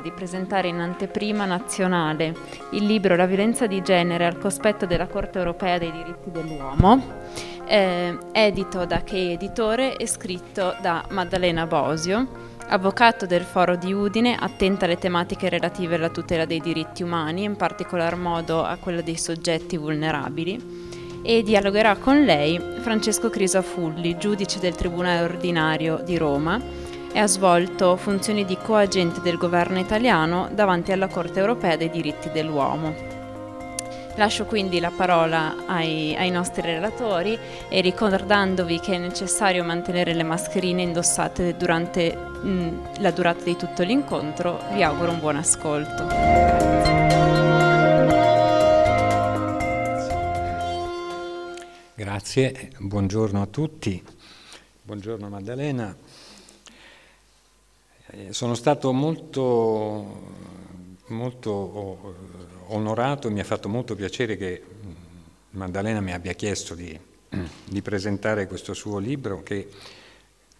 l'onore di presentare in anteprima nazionale il libro La violenza di genere al cospetto della Corte europea dei diritti dell'uomo, eh, edito da Che Editore e scritto da Maddalena Bosio, avvocato del Foro di Udine, attenta alle tematiche relative alla tutela dei diritti umani, in particolar modo a quella dei soggetti vulnerabili e dialogherà con lei Francesco Crisafulli, giudice del Tribunale Ordinario di Roma e ha svolto funzioni di coagente del governo italiano davanti alla Corte europea dei diritti dell'uomo. Lascio quindi la parola ai, ai, nostri relatori e ricordandovi che è necessario mantenere le mascherine indossate durante mh, la durata di tutto l'incontro, vi auguro un buon ascolto. Grazie, buongiorno a tutti, buongiorno Maddalena. Eh, sono stato molto, molto onorato, mi ha fatto molto piacere che mm, Maddalena mi abbia chiesto di, di presentare questo suo libro che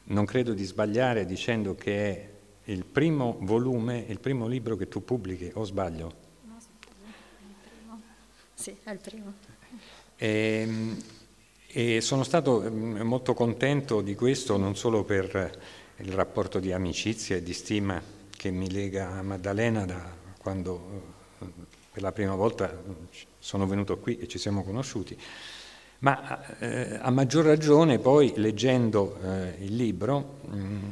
non credo di sbagliare dicendo che è il primo volume, il primo libro che tu pubblichi, o sbaglio? No, sì, è il primo. E, ehm, e sono stato mm, molto contento di questo non solo per il rapporto di amicizia e di stima che mi lega a Maddalena da quando eh, per la prima volta sono venuto qui e ci siamo conosciuti, ma eh, a maggior ragione poi leggendo eh, il libro mh, mm,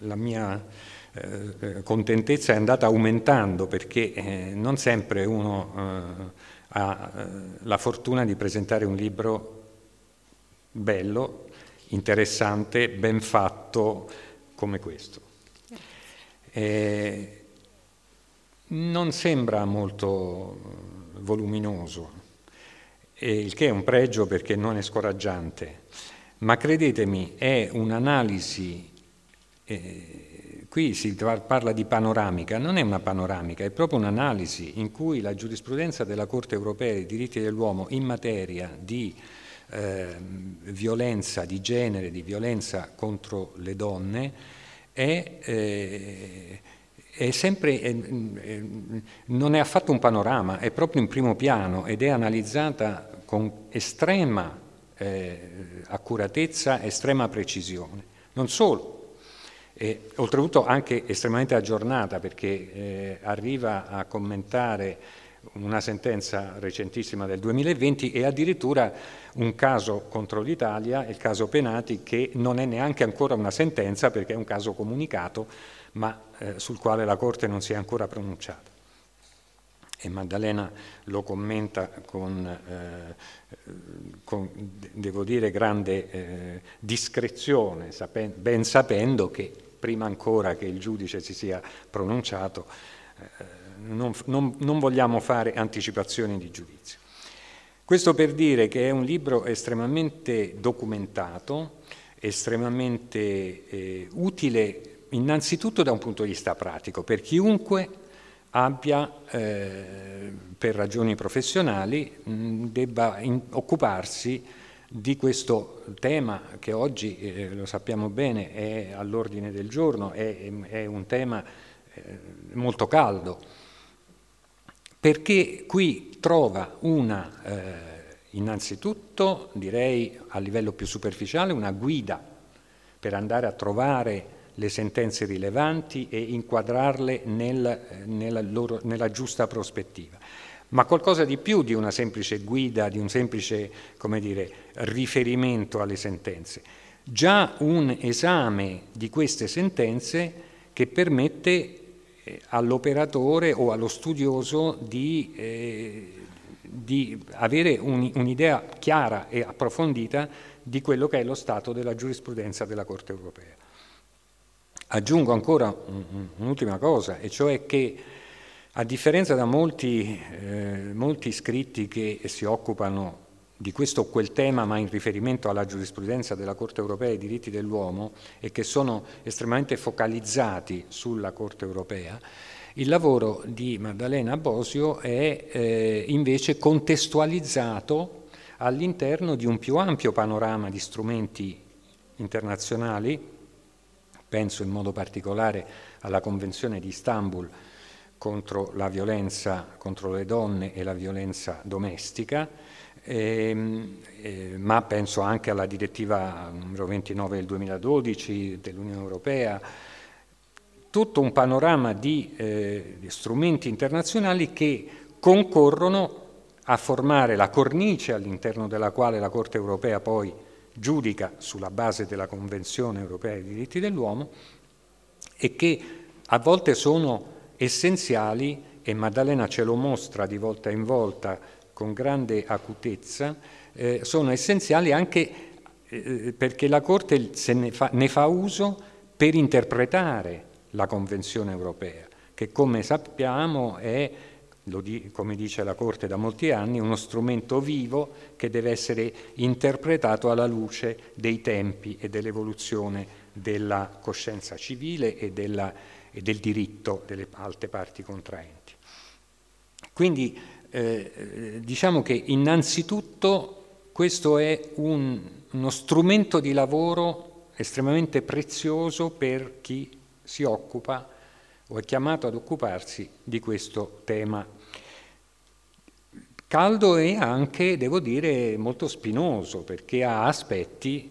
la mia eh, contentezza è andata aumentando perché eh, non sempre uno eh, ha la fortuna di presentare un libro bello, interessante, ben fatto come questo. Eh, non sembra molto voluminoso, il che è un pregio perché non è scoraggiante, ma credetemi è un'analisi, eh, qui si parla di panoramica, non è una panoramica, è proprio un'analisi in cui la giurisprudenza della Corte europea dei diritti dell'uomo in materia di eh, violenza di genere, di violenza contro le donne, è, eh, è sempre, è, non è affatto un panorama, è proprio in primo piano ed è analizzata con estrema eh, accuratezza, estrema precisione. Non solo, e, oltretutto anche estremamente aggiornata perché eh, arriva a commentare una sentenza recentissima del 2020 e addirittura un caso contro l'Italia, il caso Penati, che non è neanche ancora una sentenza perché è un caso comunicato, ma eh, sul quale la Corte non si è ancora pronunciata. E Maddalena lo commenta con, eh, con devo dire, grande eh, discrezione, sapen ben sapendo che prima ancora che il giudice si sia pronunciato, eh, non, non, non vogliamo fare anticipazioni di giudizio. Questo per dire che è un libro estremamente documentato, estremamente eh, utile innanzitutto da un punto di vista pratico, per chiunque abbia, eh, per ragioni professionali, mh, debba in, occuparsi di questo tema che oggi, eh, lo sappiamo bene, è all'ordine del giorno, è, è un tema eh, molto caldo perché qui trova una, eh, innanzitutto direi a livello più superficiale, una guida per andare a trovare le sentenze rilevanti e inquadrarle nel, nella, loro, nella giusta prospettiva ma qualcosa di più di una semplice guida, di un semplice dire, riferimento alle sentenze. Già un esame di queste sentenze che permette all'operatore o allo studioso di, eh, di avere un, un'idea chiara e approfondita di quello che è lo stato della giurisprudenza della Corte europea. Aggiungo ancora un'ultima cosa, e cioè che a differenza da molti, eh, molti scritti che si occupano di questo o quel tema, ma in riferimento alla giurisprudenza della Corte europea dei diritti dell'uomo e che sono estremamente focalizzati sulla Corte europea, il lavoro di Maddalena Bosio è eh, invece contestualizzato all'interno di un più ampio panorama di strumenti internazionali penso in modo particolare alla Convenzione di Istanbul contro la violenza contro le donne e la violenza domestica, eh, eh, ma penso anche alla direttiva numero 29 del 2012 dell'Unione Europea, tutto un panorama di, eh, di strumenti internazionali che concorrono a formare la cornice all'interno della quale la Corte europea poi giudica sulla base della Convenzione europea dei diritti dell'uomo e che a volte sono essenziali e Maddalena ce lo mostra di volta in volta con grande acutezza, eh, sono essenziali anche eh, perché la Corte ne fa, ne fa uso per interpretare la Convenzione europea, che come sappiamo è di, come dice la Corte da molti anni, uno strumento vivo che deve essere interpretato alla luce dei tempi e dell'evoluzione della coscienza civile e, della, e del diritto delle alte parti contraenti. Quindi eh, diciamo che innanzitutto questo è un, uno strumento di lavoro estremamente prezioso per chi si occupa o è chiamato ad occuparsi di questo tema caldo e anche, devo dire, molto spinoso, perché ha aspetti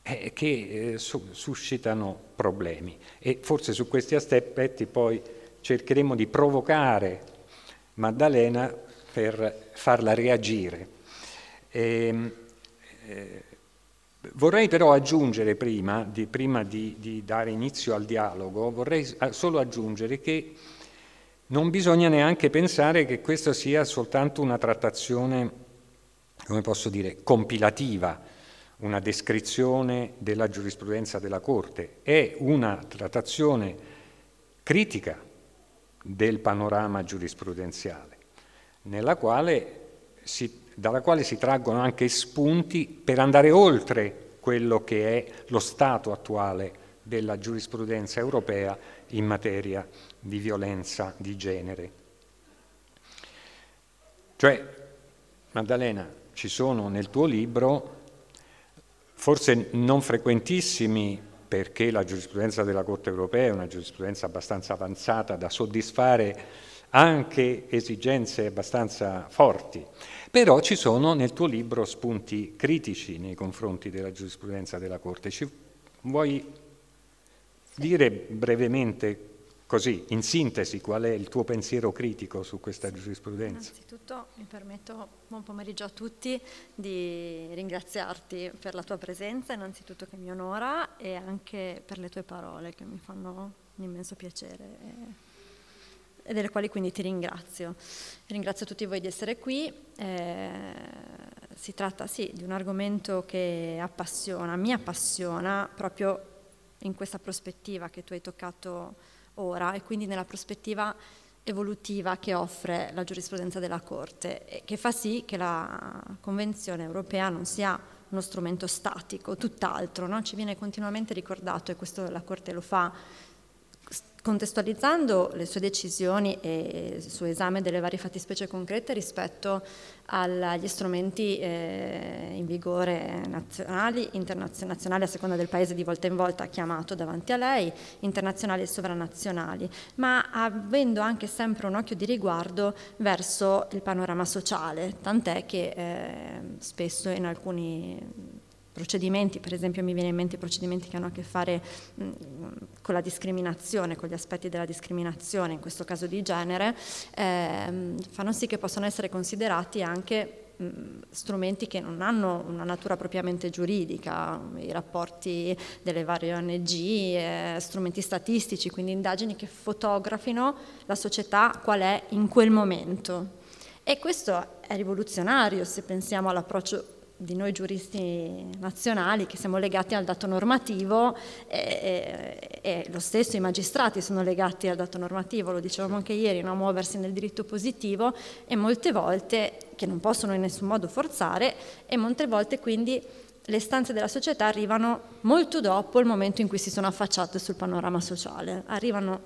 eh, che eh, su- suscitano problemi. E forse su questi aspetti poi cercheremo di provocare Maddalena per farla reagire. E, ehm, eh, vorrei però aggiungere prima, di, prima di, di dare inizio al dialogo, vorrei solo aggiungere che non bisogna neanche pensare che questa sia soltanto una trattazione, come posso dire, compilativa, una descrizione della giurisprudenza della Corte, è una trattazione critica del panorama giurisprudenziale, quale si, dalla quale si traggono anche spunti per andare oltre quello che è lo stato attuale della giurisprudenza europea in materia di violenza di genere. Cioè, Maddalena, ci sono nel tuo libro, forse non frequentissimi perché la giurisprudenza della Corte europea è una giurisprudenza abbastanza avanzata da soddisfare anche esigenze abbastanza forti, però ci sono nel tuo libro spunti critici nei confronti della giurisprudenza della Corte. Ci vuoi dire brevemente Così, in sintesi, qual è il tuo pensiero critico su questa giurisprudenza? Innanzitutto mi permetto, buon pomeriggio a tutti, di ringraziarti per la tua presenza, innanzitutto che mi onora, e anche per le tue parole che mi fanno un immenso piacere e delle quali quindi ti ringrazio. Ringrazio tutti voi di essere qui. Eh, si tratta sì di un argomento che appassiona, mi appassiona proprio in questa prospettiva che tu hai toccato ora e quindi nella prospettiva evolutiva che offre la giurisprudenza della Corte, e che fa sì che la Convenzione europea non sia uno strumento statico, tutt'altro, no? ci viene continuamente ricordato e questo la Corte lo fa contestualizzando le sue decisioni e il suo esame delle varie fattispecie concrete rispetto agli strumenti eh, in vigore nazionali, internazionali a seconda del paese di volta in volta chiamato davanti a lei, internazionali e sovranazionali, ma avendo anche sempre un occhio di riguardo verso il panorama sociale, tant'è che eh, spesso in alcuni procedimenti, per esempio mi viene in mente i procedimenti che hanno a che fare mh, con la discriminazione, con gli aspetti della discriminazione, in questo caso di genere, ehm, fanno sì che possano essere considerati anche strumenti che non hanno una natura propriamente giuridica, i rapporti delle varie ONG, eh, strumenti statistici, quindi indagini che fotografino la società qual è in quel momento. E questo è rivoluzionario se pensiamo all'approccio di noi giuristi nazionali che siamo legati al dato normativo e, e, e, lo stesso i magistrati sono legati al dato normativo, lo dicevamo anche ieri, no? muoversi nel diritto positivo e molte volte, che non possono in nessun modo forzare, e molte volte quindi le istanze della società arrivano molto dopo il momento in cui si sono affacciate sul panorama sociale, arrivano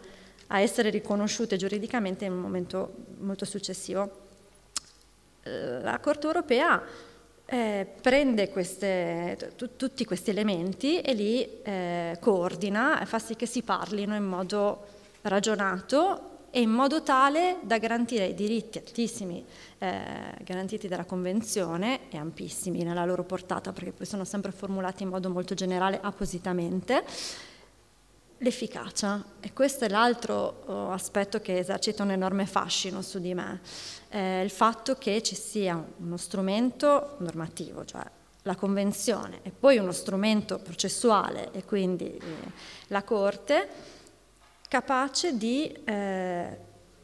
a essere riconosciute giuridicamente in un momento molto successivo. La Corte europea eh, prende queste, tutti questi elementi e li eh, coordina e fa sì che si parlino in modo ragionato e in modo tale da garantire i diritti altissimi eh, garantiti dalla Convenzione e ampissimi nella loro portata, perché poi sono sempre formulati in modo molto generale appositamente, l'efficacia. E questo è l'altro oh, aspetto che esercita un enorme fascino su di me, eh, il fatto che ci sia uno strumento normativo, cioè la Convenzione, e poi uno strumento processuale, e quindi eh, la Corte, capace di eh,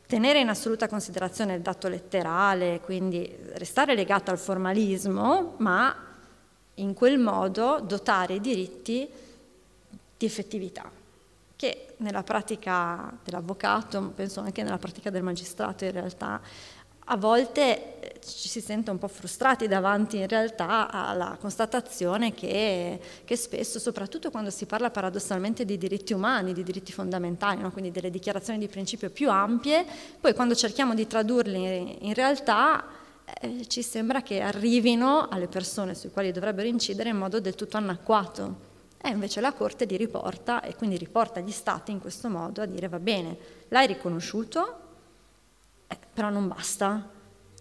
tenere in assoluta considerazione il dato letterale, quindi restare legato al formalismo, ma in quel modo dotare i diritti di effettività, che nella pratica dell'avvocato, penso anche nella pratica del magistrato in realtà, a volte eh, ci si sente un po' frustrati davanti in realtà alla constatazione che, che spesso, soprattutto quando si parla paradossalmente di diritti umani, di diritti fondamentali, no? quindi delle dichiarazioni di principio più ampie, poi quando cerchiamo di tradurli in realtà eh, ci sembra che arrivino alle persone sui quali dovrebbero incidere in modo del tutto anacquato. E invece la Corte li riporta e quindi riporta gli Stati in questo modo a dire va bene, l'hai riconosciuto, però non basta,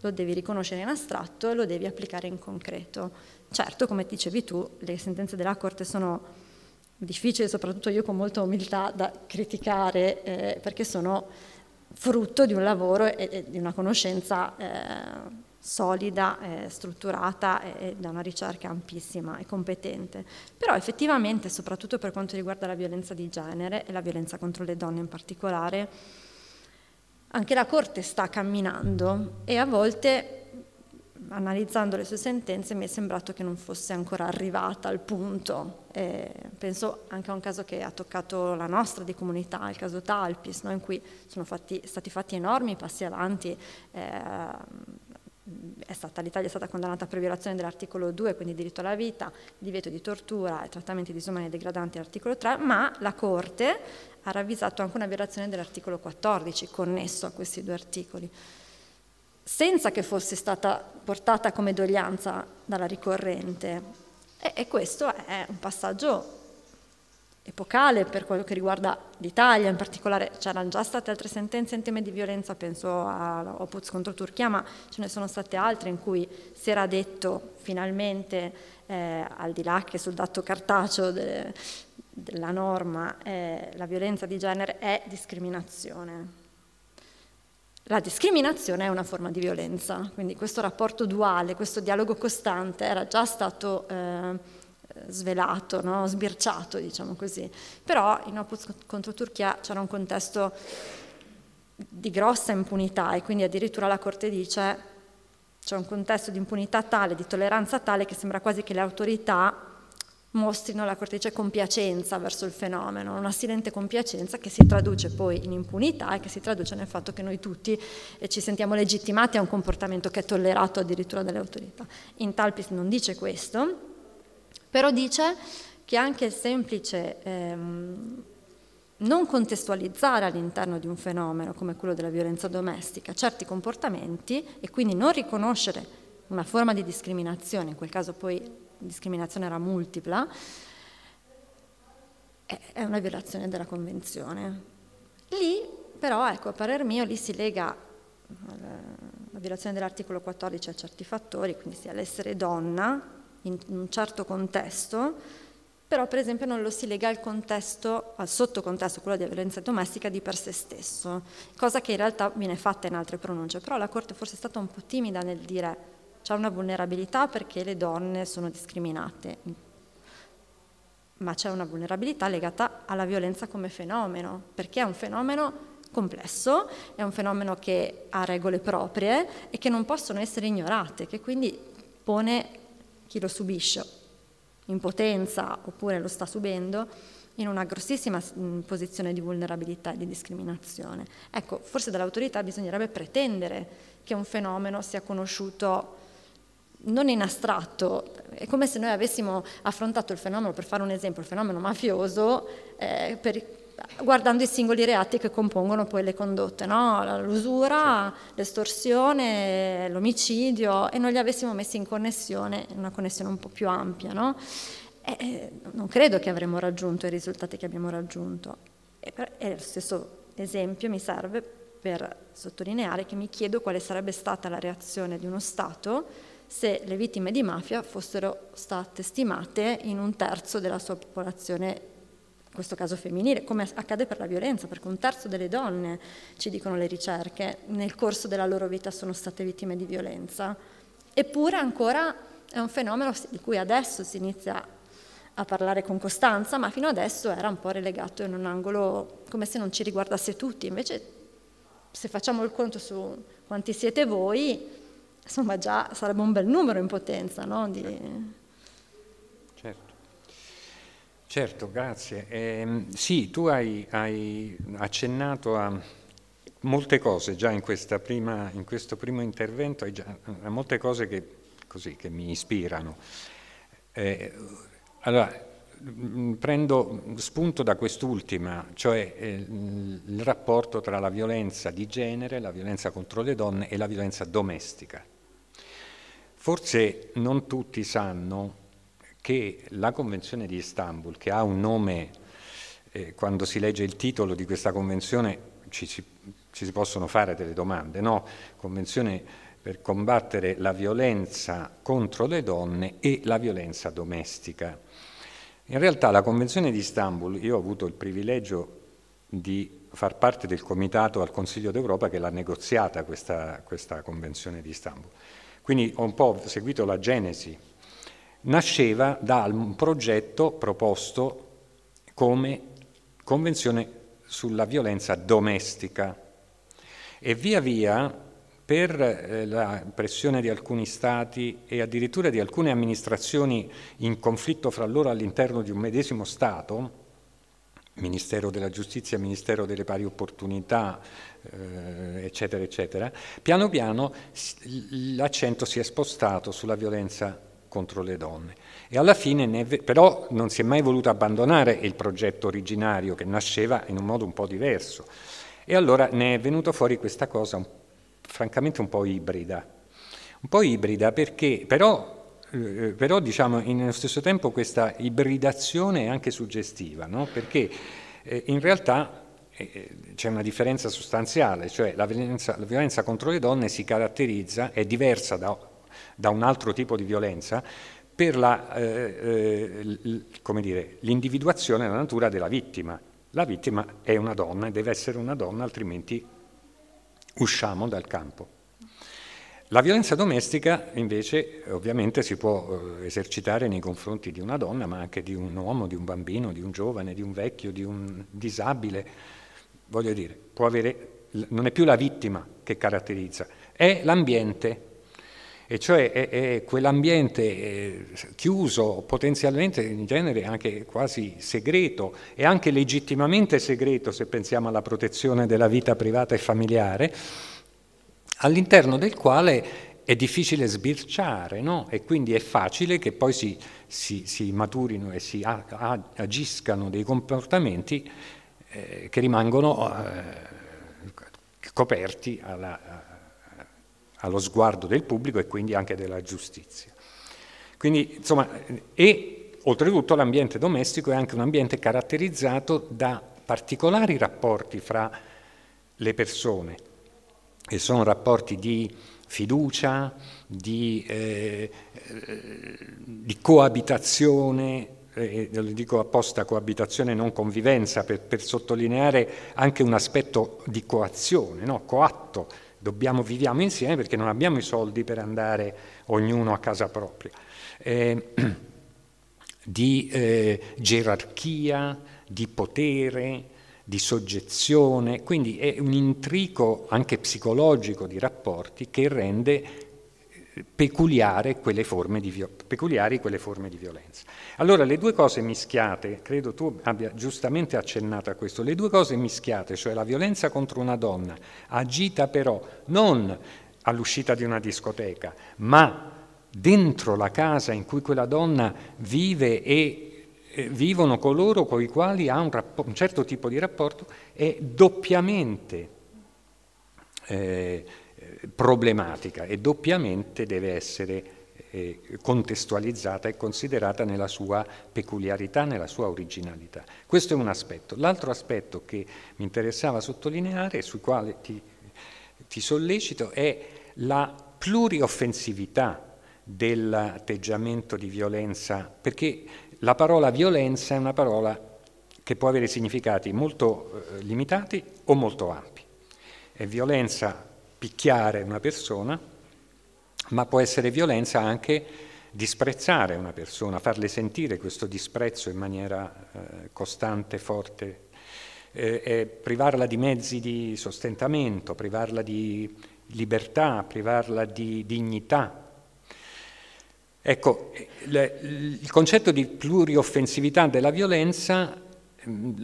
lo devi riconoscere in astratto e lo devi applicare in concreto. Certo, come dicevi tu, le sentenze della Corte sono difficili, soprattutto io con molta umiltà, da criticare eh, perché sono frutto di un lavoro e, e di una conoscenza eh, solida, eh, strutturata e, e da una ricerca ampissima e competente. Però effettivamente, soprattutto per quanto riguarda la violenza di genere e la violenza contro le donne in particolare, anche la Corte sta camminando e a volte, analizzando le sue sentenze, mi è sembrato che non fosse ancora arrivata al punto. E penso anche a un caso che ha toccato la nostra di comunità, il caso Talpis, no? in cui sono fatti, stati fatti enormi passi avanti. Eh, stata, l'Italia è stata condannata per violazione dell'articolo 2, quindi diritto alla vita, divieto di tortura e trattamenti disumani e degradanti all'articolo 3, ma la Corte ha ravvisato anche una violazione dell'articolo 14 connesso a questi due articoli, senza che fosse stata portata come doglianza dalla ricorrente. E, e questo è un passaggio epocale per quello che riguarda l'Italia, in particolare c'erano già state altre sentenze in tema di violenza, penso a Opuz contro Turchia, ma ce ne sono state altre in cui si era detto finalmente, eh, al di là che sul dato cartaceo de, della norma, eh, la violenza di genere è discriminazione. La discriminazione è una forma di violenza, quindi questo rapporto duale, questo dialogo costante era già stato... Eh, svelato, no? sbirciato, diciamo così. Però in Opus contro Turchia c'era un contesto di grossa impunità e quindi addirittura la Corte dice c'è un contesto di impunità tale, di tolleranza tale che sembra quasi che le autorità mostrino, la Corte dice, compiacenza verso il fenomeno, una silente compiacenza che si traduce poi in impunità e che si traduce nel fatto che noi tutti eh, ci sentiamo legittimati a un comportamento che è tollerato addirittura dalle autorità. In Talpis non dice questo, però dice che anche il semplice ehm, non contestualizzare all'interno di un fenomeno come quello della violenza domestica certi comportamenti e quindi non riconoscere una forma di discriminazione, in quel caso poi discriminazione era multipla, è una violazione della Convenzione. Lì però, ecco, a parer mio, lì si lega la violazione dell'articolo 14 a certi fattori, quindi sia l'essere donna, in un certo contesto, però per esempio non lo si lega al contesto, al sottocontesto, quello della violenza domestica di per sé stesso, cosa che in realtà viene fatta in altre pronunce, però la Corte forse è stata un po' timida nel dire c'è una vulnerabilità perché le donne sono discriminate, ma c'è una vulnerabilità legata alla violenza come fenomeno, perché è un fenomeno complesso, è un fenomeno che ha regole proprie e che non possono essere ignorate, che quindi pone chi lo subisce in potenza oppure lo sta subendo in una grossissima mm, posizione di vulnerabilità e di discriminazione. Ecco, forse dall'autorità bisognerebbe pretendere che un fenomeno sia conosciuto non in astratto, è come se noi avessimo affrontato il fenomeno, per fare un esempio, il fenomeno mafioso, eh, per guardando i singoli reati che compongono poi le condotte, no? l'usura, l'estorsione, l'omicidio, e non li avessimo messi in connessione, in una connessione un po' più ampia. No? E, non credo che avremmo raggiunto i risultati che abbiamo raggiunto. E, e lo stesso esempio mi serve per sottolineare che mi chiedo quale sarebbe stata la reazione di uno Stato se le vittime di mafia fossero state stimate in un terzo della sua popolazione questo caso femminile, come accade per la violenza, perché un terzo delle donne, ci dicono le ricerche, nel corso della loro vita sono state vittime di violenza. Eppure ancora è un fenomeno di cui adesso si inizia a parlare con costanza, ma fino adesso era un po' relegato in un angolo come se non ci riguardasse tutti. Invece se facciamo il conto su quanti siete voi, insomma già sarebbe un bel numero in potenza, no? Di... Certo, grazie. Eh, sì, tu hai, hai, accennato a molte cose già in, prima, in questo primo intervento, già, a molte cose che, così, che mi ispirano. Eh, allora, mm, prendo spunto da quest'ultima, cioè eh, il rapporto tra la violenza di genere, la violenza contro le donne e la violenza domestica. Forse non tutti sanno che la Convenzione di Istanbul, che ha un nome, eh, quando si legge il titolo di questa Convenzione ci si, ci si possono fare delle domande, no? Convenzione per combattere la violenza contro le donne e la violenza domestica. In realtà la Convenzione di Istanbul, io ho avuto il privilegio di far parte del comitato al Consiglio d'Europa che l'ha negoziata questa, questa Convenzione di Istanbul. Quindi ho un po' seguito la genesi nasceva da un progetto proposto come Convenzione sulla violenza domestica. E via via per eh, la pressione di alcuni stati e addirittura di alcune amministrazioni in conflitto fra loro all'interno di un medesimo Stato, Ministero della Giustizia, Ministero delle Pari Opportunità, eh, eccetera, eccetera, piano piano l'accento si è spostato sulla violenza contro le donne. E alla fine, ne, però non si è mai voluto abbandonare il progetto originario che nasceva in un modo un po' diverso. E allora ne è venuta fuori questa cosa francamente un po' ibrida. Un po' ibrida perché però, eh, però diciamo nello stesso tempo questa ibridazione è anche suggestiva, no? perché eh, in realtà eh, c'è una differenza sostanziale, cioè la violenza, la violenza, contro le donne si caratterizza, è diversa da da un altro tipo di violenza per la, eh, eh, dire, l'individuazione della natura della vittima. La vittima è una donna e deve essere una donna, altrimenti usciamo dal campo. La violenza domestica invece ovviamente si può eh, esercitare nei confronti di una donna, ma anche di un uomo, di un bambino, di un giovane, di un vecchio, di un disabile. Voglio dire, avere, non è più la vittima che caratterizza, è l'ambiente e cioè è, è quell'ambiente eh, chiuso, potenzialmente in genere anche quasi segreto e anche legittimamente segreto se pensiamo alla protezione della vita privata e familiare, all'interno del quale è difficile sbirciare no? e quindi è facile che poi si, si, si maturino e si agiscano dei comportamenti eh, che rimangono eh, coperti alla, allo sguardo del pubblico e quindi anche della giustizia. Quindi, insomma, e oltretutto l'ambiente domestico è anche un ambiente caratterizzato da particolari rapporti fra le persone, e sono rapporti di fiducia, di, eh, di coabitazione, eh, dico apposta coabitazione non convivenza, per, per, sottolineare anche un aspetto di coazione, no? coatto, dobbiamo, viviamo insieme perché non abbiamo i soldi per andare ognuno a casa propria, eh, di eh, gerarchia, di potere, di soggezione, quindi è un intrico anche psicologico di rapporti che rende peculiari quelle forme di violenza. Allora le due cose mischiate, credo tu abbia giustamente accennato a questo, le due cose mischiate, cioè la violenza contro una donna, agita però non all'uscita di una discoteca, ma dentro la casa in cui quella donna vive e eh, vivono coloro con i quali ha un, rapport, un, certo tipo di rapporto è doppiamente eh, problematica e doppiamente deve essere eh, contestualizzata e considerata nella sua peculiarità, nella sua originalità. Questo è un aspetto. L'altro aspetto che mi interessava sottolineare, sul quale ti, ti sollecito, è la plurioffensività dell'atteggiamento di violenza, perché la parola violenza è una parola che può avere significati molto eh, limitati o molto ampi. È violenza picchiare una persona, ma può essere violenza anche disprezzare una persona, farle sentire questo disprezzo in maniera eh, costante, forte, eh, privarla di mezzi di sostentamento, privarla di libertà, privarla di dignità. Ecco, il concetto di plurioffensività della violenza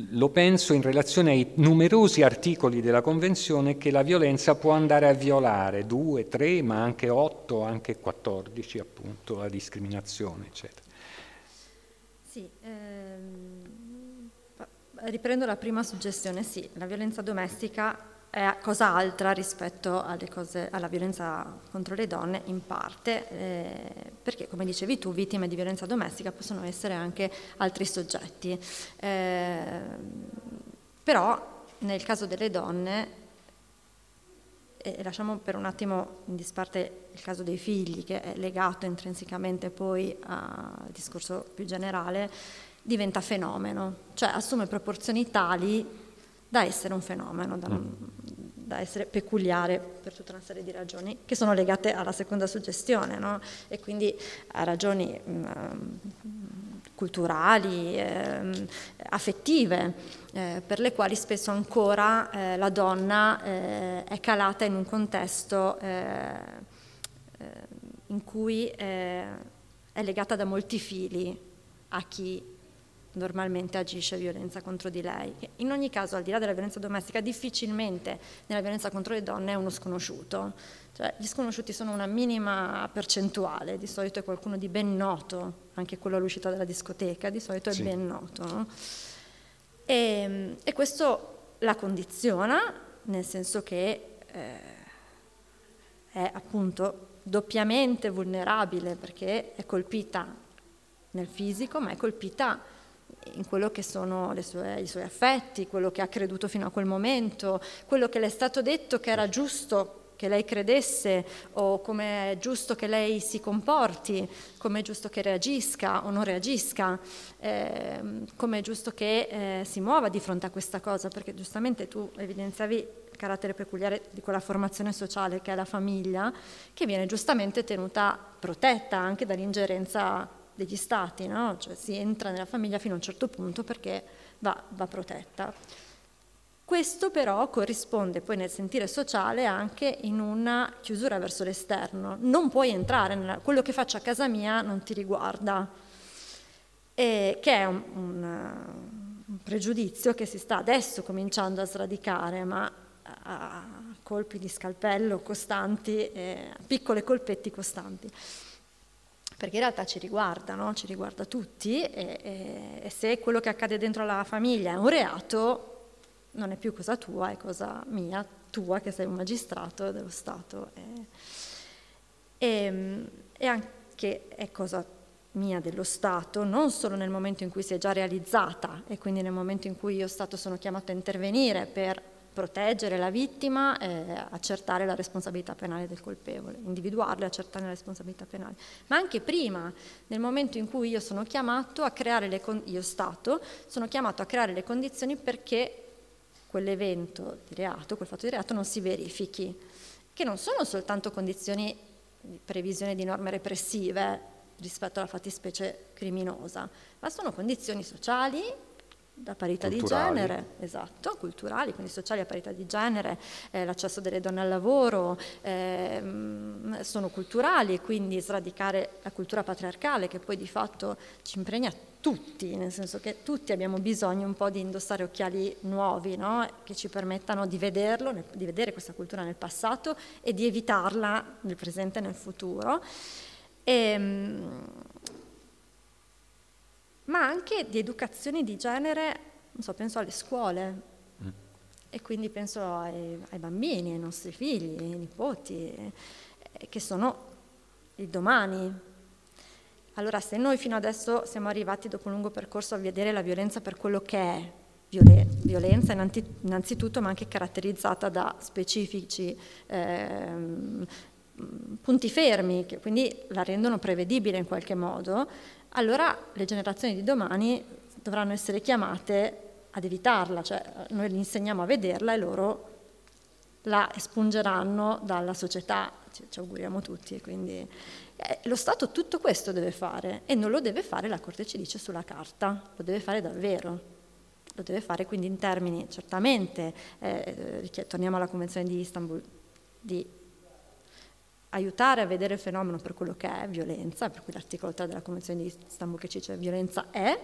lo penso in relazione ai numerosi articoli della Convenzione che la violenza può andare a violare, due, tre, ma anche otto, anche quattordici, appunto, la discriminazione, eccetera. Sì, ehm, riprendo la prima suggestione, sì, la violenza domestica è cosa altra rispetto cose, alla violenza contro le donne in parte, eh, perché come dicevi tu, vittime di violenza domestica possono essere anche altri soggetti. Eh, però nel caso delle donne, e lasciamo per un attimo in disparte il caso dei figli, che è legato intrinsecamente poi al discorso più generale, diventa fenomeno, cioè assume proporzioni tali da essere un fenomeno, da, mm. da, essere peculiare per tutta una serie di ragioni che sono legate alla seconda suggestione no? e quindi a ragioni mm, culturali, eh, affettive, eh, per le quali spesso ancora eh, la donna eh, è calata in un contesto eh, eh, in cui è legata da molti fili a chi normalmente agisce violenza contro di lei. In ogni caso, al di là della violenza domestica, difficilmente nella violenza contro le donne è uno sconosciuto. Cioè, gli sconosciuti sono una minima percentuale, di solito è qualcuno di ben noto, anche quello all'uscita dalla discoteca, di solito è sì. ben noto. No? E, e, questo la condiziona, nel senso che eh, è appunto doppiamente vulnerabile perché è colpita nel fisico, ma è colpita in quello che sono sue, i suoi affetti, quello che ha creduto fino a quel momento, quello che le è stato detto che era giusto che lei credesse o come è giusto che lei si comporti, come è giusto che reagisca o non reagisca, eh, come è giusto che eh, si muova di fronte a questa cosa, perché giustamente tu evidenziavi il carattere peculiare di quella formazione sociale che è la famiglia, che viene giustamente tenuta protetta anche dall'ingerenza degli stati, no? cioè si entra nella famiglia fino a un certo punto perché va, va protetta. Questo però corrisponde poi nel sentire sociale anche in una chiusura verso l'esterno. Non puoi entrare, nella, quello che faccio a casa mia non ti riguarda, e, che è un, un, un, pregiudizio che si sta adesso cominciando a sradicare, ma a colpi di scalpello costanti, eh, piccoli colpetti costanti perché in realtà ci riguarda, no? ci riguarda tutti e, e, e, se quello che accade dentro la famiglia è un reato, non è più cosa tua, è cosa mia, tua che sei un magistrato dello Stato. E, e anche è cosa mia dello Stato, non solo nel momento in cui si è già realizzata e quindi nel momento in cui io Stato sono chiamato a intervenire per proteggere la vittima e accertare la responsabilità penale del colpevole, individuarlo e accertare la responsabilità penale. Ma anche prima, nel momento in cui io sono chiamato a creare le con- io Stato, sono chiamato a creare le condizioni perché quell'evento di reato, quel fatto di reato non si verifichi, che non sono soltanto condizioni di previsione di norme repressive rispetto alla fattispecie criminosa, ma sono condizioni sociali da parità culturali. di genere, esatto, culturali, quindi sociali a parità di genere, eh, l'accesso delle donne al lavoro, eh, sono culturali e quindi sradicare la cultura patriarcale che poi di fatto ci impregna tutti, nel senso che tutti abbiamo bisogno un po' di indossare occhiali nuovi no? che ci permettano di vederlo, di vedere questa cultura nel passato e di evitarla nel presente e nel futuro. E, ehm, ma anche di educazioni di genere, non so, penso alle scuole mm. e quindi penso ai, ai, bambini, ai nostri figli, ai nipoti, eh, che sono il domani. Allora, se noi fino adesso siamo arrivati dopo un lungo percorso a vedere la violenza per quello che è, violenza innanzitutto, ma anche caratterizzata da specifici eh, punti fermi, che quindi la rendono prevedibile in qualche modo, allora le generazioni di domani dovranno essere chiamate ad evitarla, cioè noi li insegniamo a vederla e loro la espungeranno dalla società, ci, auguriamo tutti. Quindi, eh, lo Stato tutto questo deve fare e non lo deve fare, la Corte ci dice, sulla carta, lo deve fare davvero. Lo deve fare quindi in termini certamente, eh, torniamo alla Convenzione di Istanbul, di aiutare a vedere il fenomeno per quello che è violenza, per cui l'articolo 3 della Convenzione di Istanbul che ci dice violenza è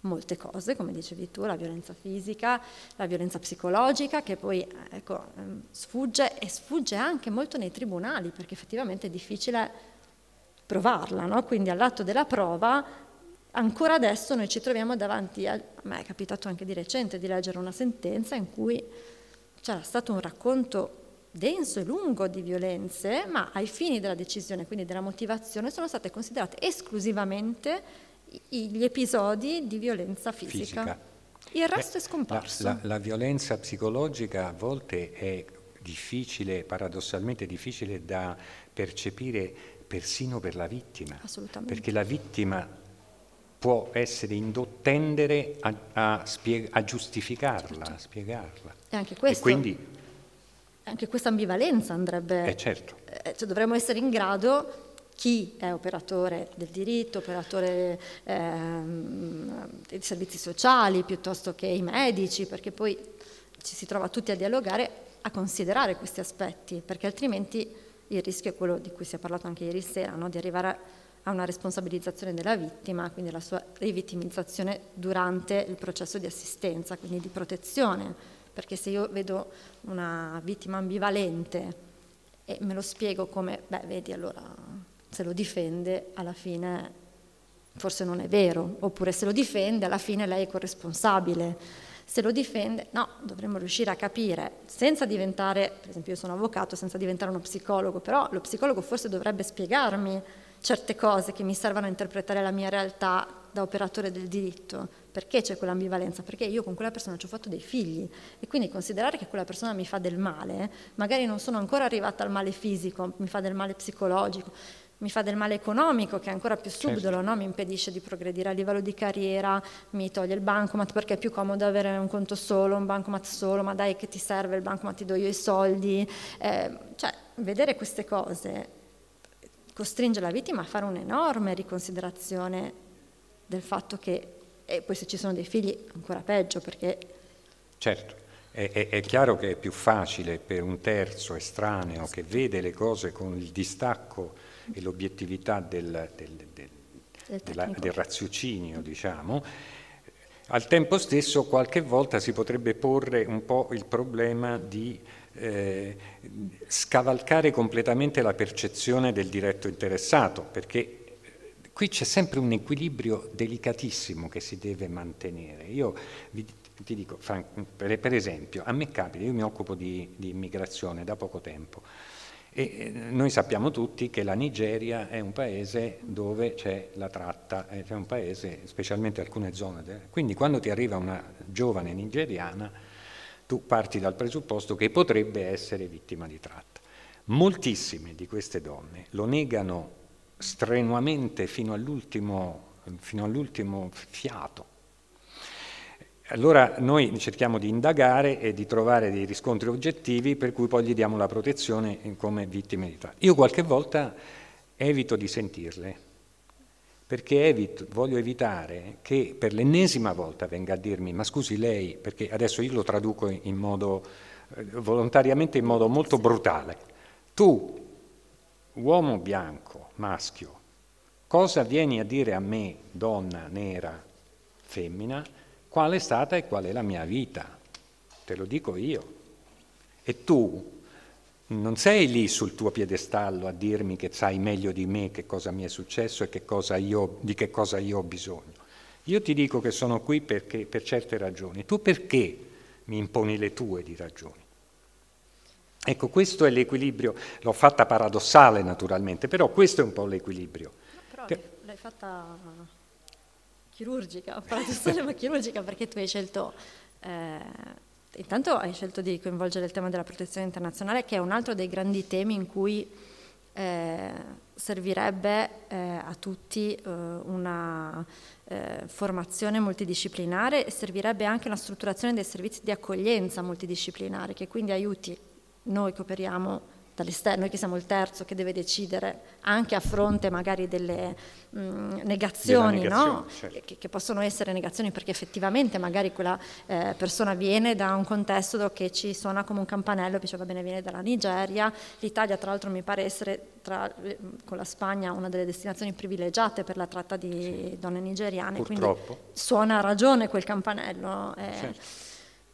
molte cose, come dicevi tu, la violenza fisica, la violenza psicologica, che poi ecco, ehm, sfugge e sfugge anche molto nei tribunali, perché effettivamente è difficile provarla, no? quindi all'atto della prova ancora adesso noi ci troviamo davanti a, a me è capitato anche di recente di leggere una sentenza in cui c'era stato un racconto denso e lungo di violenze, ma ai fini della decisione, quindi della motivazione, sono state considerate esclusivamente gli episodi di violenza fisica. fisica. Il resto Beh, è scomparso. La, la, la, violenza psicologica a volte è difficile, paradossalmente difficile da percepire persino per la vittima. Assolutamente. Perché la vittima può essere indotta tendere a, a, spieg- a giustificarla, certo. a spiegarla. E anche questo... E quindi anche questa ambivalenza andrebbe... Eh certo. Eh, cioè dovremmo essere in grado, chi è operatore del diritto, operatore ehm, dei servizi sociali, piuttosto che i medici, perché poi ci si trova tutti a dialogare, a considerare questi aspetti, perché altrimenti il rischio è quello di cui si è parlato anche ieri sera, no? di arrivare a una responsabilizzazione della vittima, quindi la sua rivittimizzazione durante il processo di assistenza, quindi di protezione perché se io vedo una vittima ambivalente e me lo spiego come, beh, vedi, allora se lo difende, alla fine forse non è vero, oppure se lo difende, alla fine lei è corresponsabile. Se lo difende, no, dovremmo riuscire a capire, senza diventare, per esempio io sono avvocato, senza diventare uno psicologo, però lo psicologo forse dovrebbe spiegarmi certe cose che mi servono a interpretare la mia realtà da operatore del diritto, perché c'è quell'ambivalenza? Perché io con quella persona ci ho fatto dei figli e quindi considerare che quella persona mi fa del male, magari non sono ancora arrivata al male fisico, mi fa del male psicologico, mi fa del male economico che è ancora più subdolo, certo. no? mi impedisce di progredire a livello di carriera, mi toglie il bancomat perché è più comodo avere un conto solo, un bancomat solo, ma dai che ti serve il bancomat, ti do io i soldi. Eh, cioè, vedere queste cose costringe la vittima a fare un'enorme riconsiderazione del fatto che e poi se ci sono dei figli ancora peggio perché... Certo, è, è, è chiaro che è più facile per un terzo estraneo che vede le cose con il distacco e l'obiettività del, del, del, della, del raziocinio, diciamo, al tempo stesso qualche volta si potrebbe porre un po' il problema di eh, scavalcare completamente la percezione del diretto interessato, perché Qui c'è sempre un equilibrio delicatissimo che si deve mantenere. Io vi, ti dico, per, esempio, a me capita, io mi occupo di, di immigrazione da poco tempo e noi sappiamo tutti che la Nigeria è un paese dove c'è la tratta, è un paese, specialmente alcune zone. Quindi quando ti arriva una giovane nigeriana, tu parti dal presupposto che potrebbe essere vittima di tratta. Moltissime di queste donne lo negano strenuamente fino all'ultimo, fino all'ultimo fiato. Allora noi cerchiamo di indagare e di trovare dei riscontri oggettivi per cui poi gli diamo la protezione come vittime di tratta. Io qualche volta evito di sentirle, perché evito, voglio evitare che per l'ennesima volta venga a dirmi ma scusi lei, perché adesso io lo traduco in modo, eh, volontariamente in modo molto brutale, tu, uomo bianco, maschio. Cosa vieni a dire a me, donna, nera, femmina, qual è stata e qual è la mia vita? Te lo dico io. E tu non sei lì sul tuo piedestallo a dirmi che sai meglio di me che cosa mi è successo e che io, di che cosa io ho bisogno. Io ti dico che sono qui perché, per certe ragioni. Tu perché mi imponi le tue di ragioni? Ecco, questo è l'equilibrio, l'ho fatta paradossale naturalmente, però questo è un po' l'equilibrio. No, però l'hai fatta chirurgica, paradossale ma chirurgica, perché tu hai scelto, eh, intanto hai scelto di coinvolgere il tema della protezione internazionale, che è un altro dei grandi temi in cui eh, servirebbe eh, a tutti eh, una eh, formazione multidisciplinare e servirebbe anche una strutturazione dei servizi di accoglienza multidisciplinare che quindi aiuti noi che operiamo dall'esterno, noi che siamo il terzo che deve decidere anche a fronte magari delle mh, mm, negazioni, no? certo. che, che, possono essere negazioni perché effettivamente magari quella eh, persona viene da un contesto che ci suona come un campanello, dice va bene viene dalla Nigeria, l'Italia tra l'altro mi pare essere tra, con la Spagna una delle destinazioni privilegiate per la tratta di sì. donne nigeriane, Purtroppo. quindi suona a ragione quel campanello. Eh, certo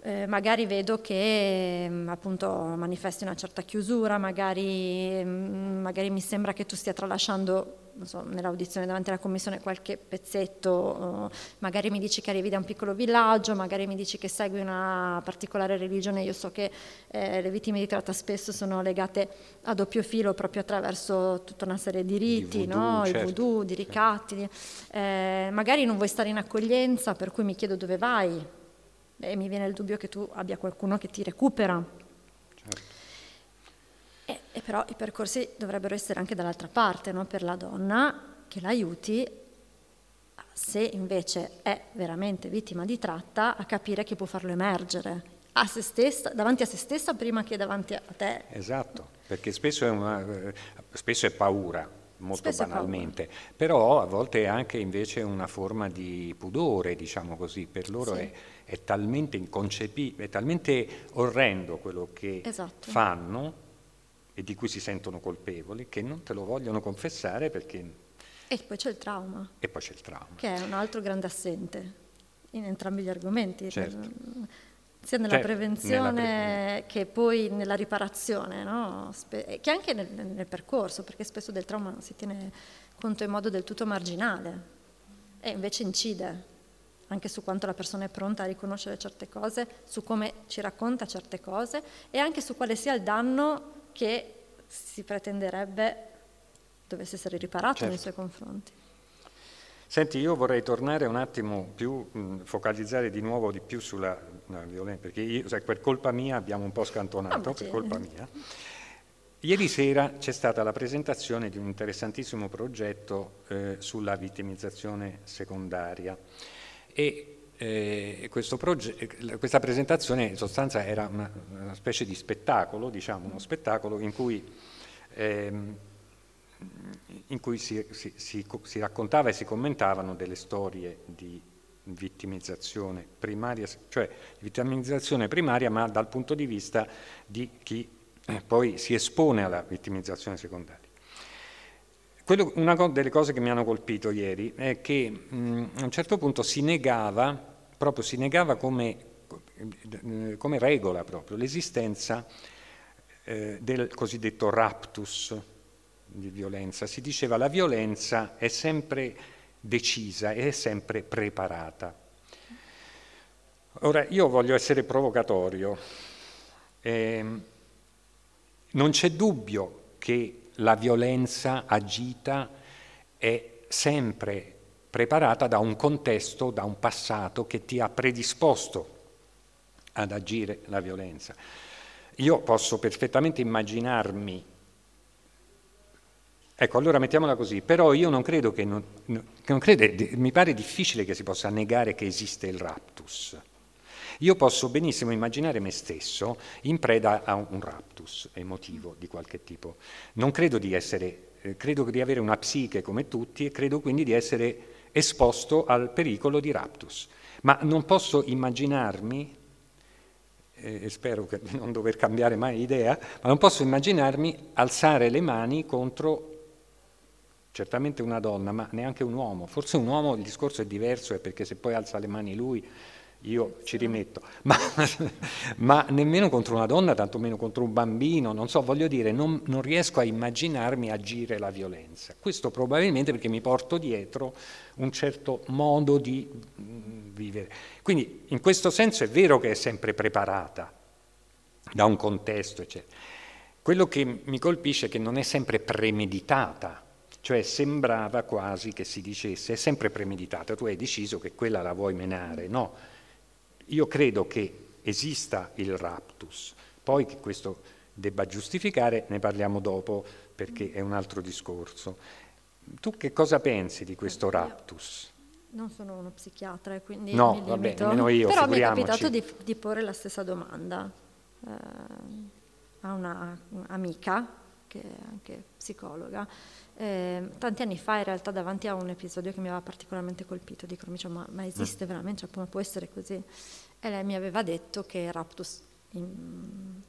eh, magari vedo che mm, appunto manifesti una certa chiusura, magari, mm, magari, mi sembra che tu stia tralasciando so, nell'audizione davanti alla commissione qualche pezzetto, magari mi dici che arrivi da un piccolo villaggio, magari mi dici che segui una particolare religione, io so che eh, le vittime di tratta spesso sono legate a doppio filo proprio attraverso tutta una serie di riti, di voodoo, no? certo. il voodoo, di ricatti, eh, magari non vuoi stare in accoglienza per cui mi chiedo dove vai, e mi viene il dubbio che tu abbia qualcuno che ti recupera. Certo. E, e, però i percorsi dovrebbero essere anche dall'altra parte, no? per la donna che l'aiuti, se invece è veramente vittima di tratta, a capire che può farlo emergere a se stessa, davanti a se stessa prima che davanti a te. Esatto, perché spesso è, una, eh, spesso è paura, molto Spesso banalmente, però a volte è anche invece una forma di pudore, diciamo così, per loro sì. è, è, talmente inconcepibile, è talmente orrendo quello che esatto. fanno e di cui si sentono colpevoli che non te lo vogliono confessare perché... E poi c'è il trauma. E poi c'è il trauma. Che è un altro grande assente in entrambi gli argomenti. Certo sia nella certo, prevenzione nella che poi nella riparazione, no? che anche nel, nel, percorso, perché spesso del trauma si tiene conto in modo del tutto marginale e invece incide anche su quanto la persona è pronta a riconoscere certe cose, su come ci racconta certe cose e anche su quale sia il danno che si pretenderebbe dovesse essere riparato certo. nei suoi confronti. Senti, io vorrei tornare un attimo più, mh, focalizzare di nuovo di più sulla violenza, perché io, sai, per colpa mia abbiamo un po' scantonato, oh, per colpa mia. Ieri sera c'è stata la presentazione di un interessantissimo progetto eh, sulla vittimizzazione secondaria e eh, proge- questa presentazione in sostanza era una, una, specie di spettacolo, diciamo, uno spettacolo in cui ehm, in cui si, si, si, si, raccontava e si commentavano delle storie di vittimizzazione primaria, cioè vittimizzazione primaria ma dal punto di vista di chi eh, poi si espone alla vittimizzazione secondaria. Una delle cose che mi hanno colpito ieri è che a un certo punto si negava, proprio si negava come, eh, come regola proprio, l'esistenza eh, del cosiddetto raptus, di violenza, si diceva la violenza è sempre decisa e è sempre preparata. Ora, io voglio essere provocatorio. Eh, non c'è dubbio che la violenza agita è sempre preparata da un contesto, da un passato che ti ha predisposto ad agire la violenza. Io posso perfettamente immaginarmi Ecco, allora mettiamola così, però io non credo che, non, non crede, mi pare difficile che si possa negare che esiste il raptus. Io posso benissimo immaginare me stesso in preda a un raptus emotivo di qualche tipo. Non credo di essere, eh, credo di avere una psiche come tutti e credo quindi di essere esposto al pericolo di raptus. Ma non posso immaginarmi, eh, e spero di non dover cambiare mai idea, ma non posso immaginarmi alzare le mani contro certamente una donna, ma neanche un uomo. Forse un uomo il discorso è diverso, è perché se poi alza le mani lui io ci rimetto, ma, ma, nemmeno contro una donna, tantomeno contro un bambino, non so, voglio dire, non, non, riesco a immaginarmi agire la violenza. Questo probabilmente perché mi porto dietro un certo modo di mm, vivere. Quindi in questo senso è vero che è sempre preparata da un contesto, eccetera. Quello che mi colpisce è che non è sempre premeditata, cioè sembrava quasi che si dicesse è sempre premeditata, tu hai deciso che quella la vuoi menare, no io credo che esista il raptus, poi che questo debba giustificare ne parliamo dopo perché è un altro discorso. Tu che cosa pensi di questo raptus? Non sono uno psichiatra e quindi no, mi vabbè, io, però mi è capitato di, di, porre la stessa domanda eh, a un'amica che è anche psicologa eh, tanti anni fa in realtà davanti a un episodio che mi aveva particolarmente colpito, dicono, ma, ma esiste veramente, cioè, può essere così? E lei mi aveva detto che raptus in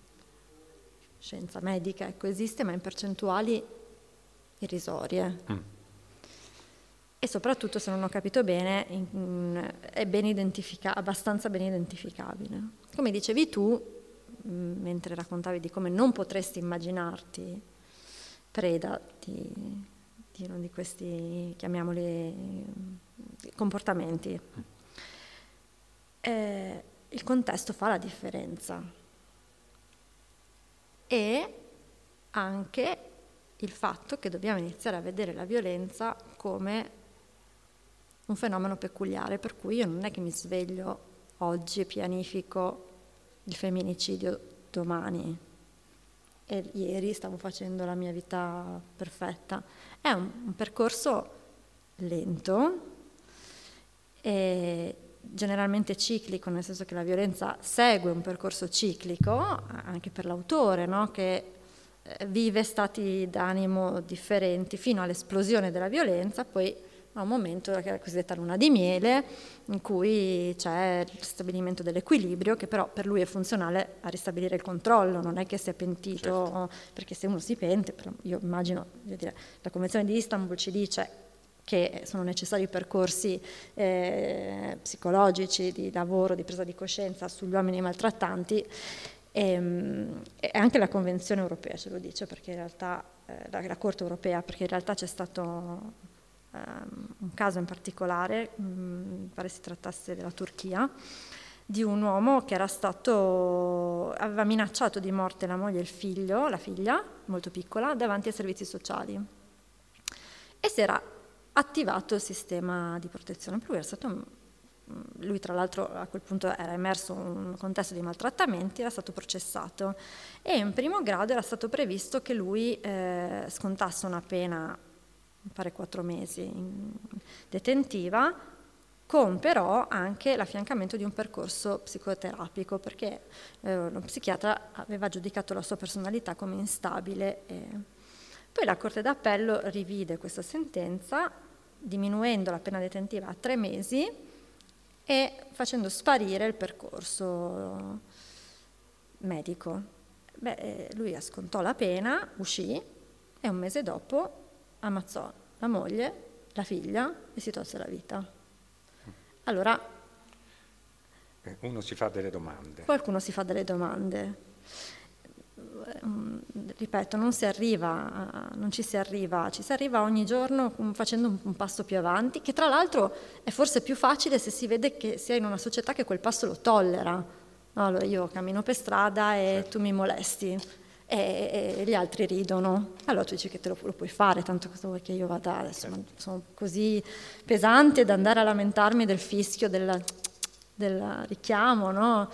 scienza medica ecco, esiste, ma in percentuali irrisorie. Mm. E soprattutto, se non ho capito bene, in, è ben identifica- abbastanza ben identificabile. Come dicevi tu, mm, mentre raccontavi di come non potresti immaginarti preda di, di uno di questi, chiamiamoli, comportamenti. Eh, il contesto fa la differenza e anche il fatto che dobbiamo iniziare a vedere la violenza come un fenomeno peculiare, per cui io non è che mi sveglio oggi e pianifico il femminicidio domani, e ieri stavo facendo la mia vita perfetta. È un, un percorso lento e generalmente ciclico, nel senso che la violenza segue un percorso ciclico, anche per l'autore, no? che eh, vive stati d'animo differenti fino all'esplosione della violenza, poi a un momento che è la cosiddetta luna di miele, in cui c'è il stabilimento dell'equilibrio, che però per lui è funzionale a ristabilire il controllo, non è che si è pentito, certo. perché se uno si pente, io immagino, dire, la Convenzione di Istanbul ci dice che sono necessari percorsi eh, psicologici, di lavoro, di presa di coscienza sugli uomini maltrattanti, e, ehm, e anche la Convenzione europea ce lo dice, perché in realtà, eh, la, la Corte europea, perché in realtà c'è stato un caso in particolare, um, pare si trattasse della Turchia, di un uomo che era stato, aveva minacciato di morte la moglie e il figlio, la figlia, molto piccola, davanti ai servizi sociali. E si era attivato il sistema di protezione, per lui era stato lui tra l'altro a quel punto era emerso un contesto di maltrattamenti, era stato processato e in primo grado era stato previsto che lui eh, scontasse una pena pare quattro mesi in detentiva, con però anche l'affiancamento di un percorso psicoterapico, perché eh, lo psichiatra aveva giudicato la sua personalità come instabile. E... Poi la Corte d'Appello rivide questa sentenza, diminuendo la pena detentiva a tre mesi e facendo sparire il percorso medico. Beh, eh, lui scontò la pena, uscì e un mese dopo ammazzò la moglie, la figlia e si tolse la vita. Allora... Eh, uno si fa delle domande. Qualcuno si fa delle domande. Mm, ripeto, non, si arriva, non ci si arriva, ci si arriva ogni giorno facendo un, un passo più avanti, che tra l'altro è forse più facile se si vede che si è in una società che quel passo lo tollera. No, allora io cammino per strada e certo. tu mi molesti e, gli altri ridono. Allora tu dici che te lo, lo puoi fare, tanto cosa vuoi che io vada adesso? Certo. Sono così pesante da andare a lamentarmi del fischio, del, del richiamo, no?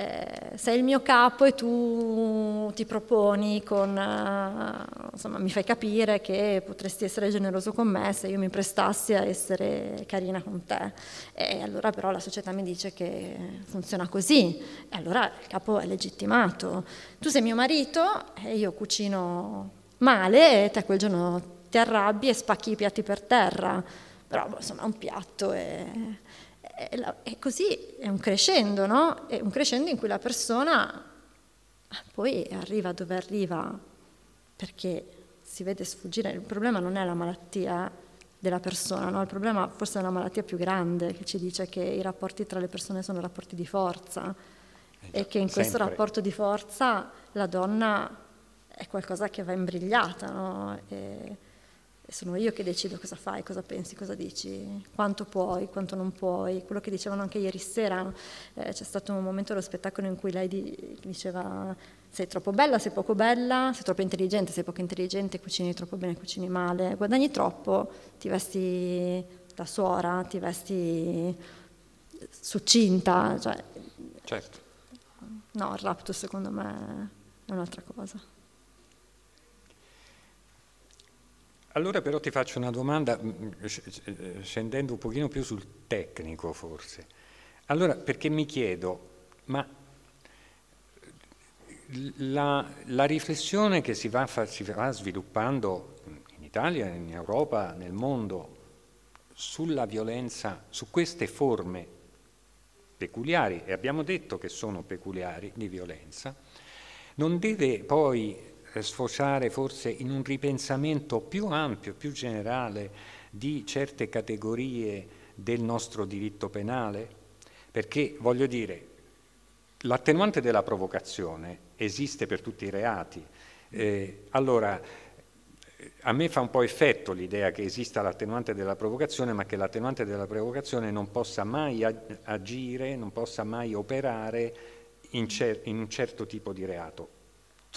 Eh, sei il mio capo e tu ti proponi con, eh, insomma, mi fai capire che potresti essere generoso con me se io mi prestassi a essere carina con te. E allora però la società mi dice che funziona così, e allora il capo è legittimato. Tu sei mio marito e io cucino male e te quel giorno ti arrabbi e spacchi i piatti per terra, però insomma un piatto è e così è un crescendo, no? È un crescendo in cui la persona poi arriva dove arriva perché si vede sfuggire. Il problema non è la malattia, della persona, no? il problema forse è una malattia più grande che ci dice che i rapporti tra le persone sono rapporti di forza eh, e che in questo sempre. rapporto di forza la donna è qualcosa che va imbrigliata, no? e sono io che decido cosa fai, cosa pensi, cosa dici, quanto puoi, quanto non puoi, quello che dicevano anche ieri sera, eh, c'è stato un momento dello spettacolo in cui lei di, diceva sei troppo bella, sei poco bella, sei troppo intelligente, sei poco intelligente, cucini troppo bene, cucini male, guadagni troppo, ti vesti da suora, ti vesti succinta. Cioè, certo. No, il raptus secondo me è un'altra cosa. Allora però ti faccio una domanda mm, mm, scendendo un pochino più sul tecnico forse. Allora perché mi chiedo, ma la, la riflessione che si va, si va, sviluppando in Italia, in Europa, nel mondo sulla violenza, su queste forme peculiari, e abbiamo detto che sono peculiari di violenza, non deve poi sfociare forse in un ripensamento più ampio, più generale di certe categorie del nostro diritto penale? Perché voglio dire, l'attenuante della provocazione esiste per tutti i reati. Eh, allora, a me fa un po' effetto l'idea che esista l'attenuante della provocazione, ma che l'attenuante della provocazione non possa mai agire, non possa mai operare in, cer- in un certo tipo di reato.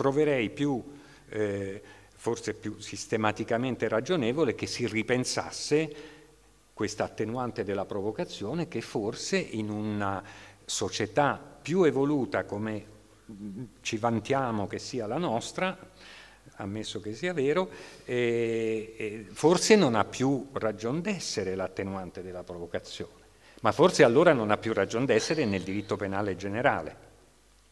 Troverei più, eh, forse più sistematicamente ragionevole, che si ripensasse questa attenuante della provocazione che forse in una società più evoluta come ci vantiamo che sia la nostra, ammesso che sia vero, e, e forse non ha più ragion d'essere l'attenuante della provocazione, ma forse allora non ha più ragion d'essere nel diritto penale generale.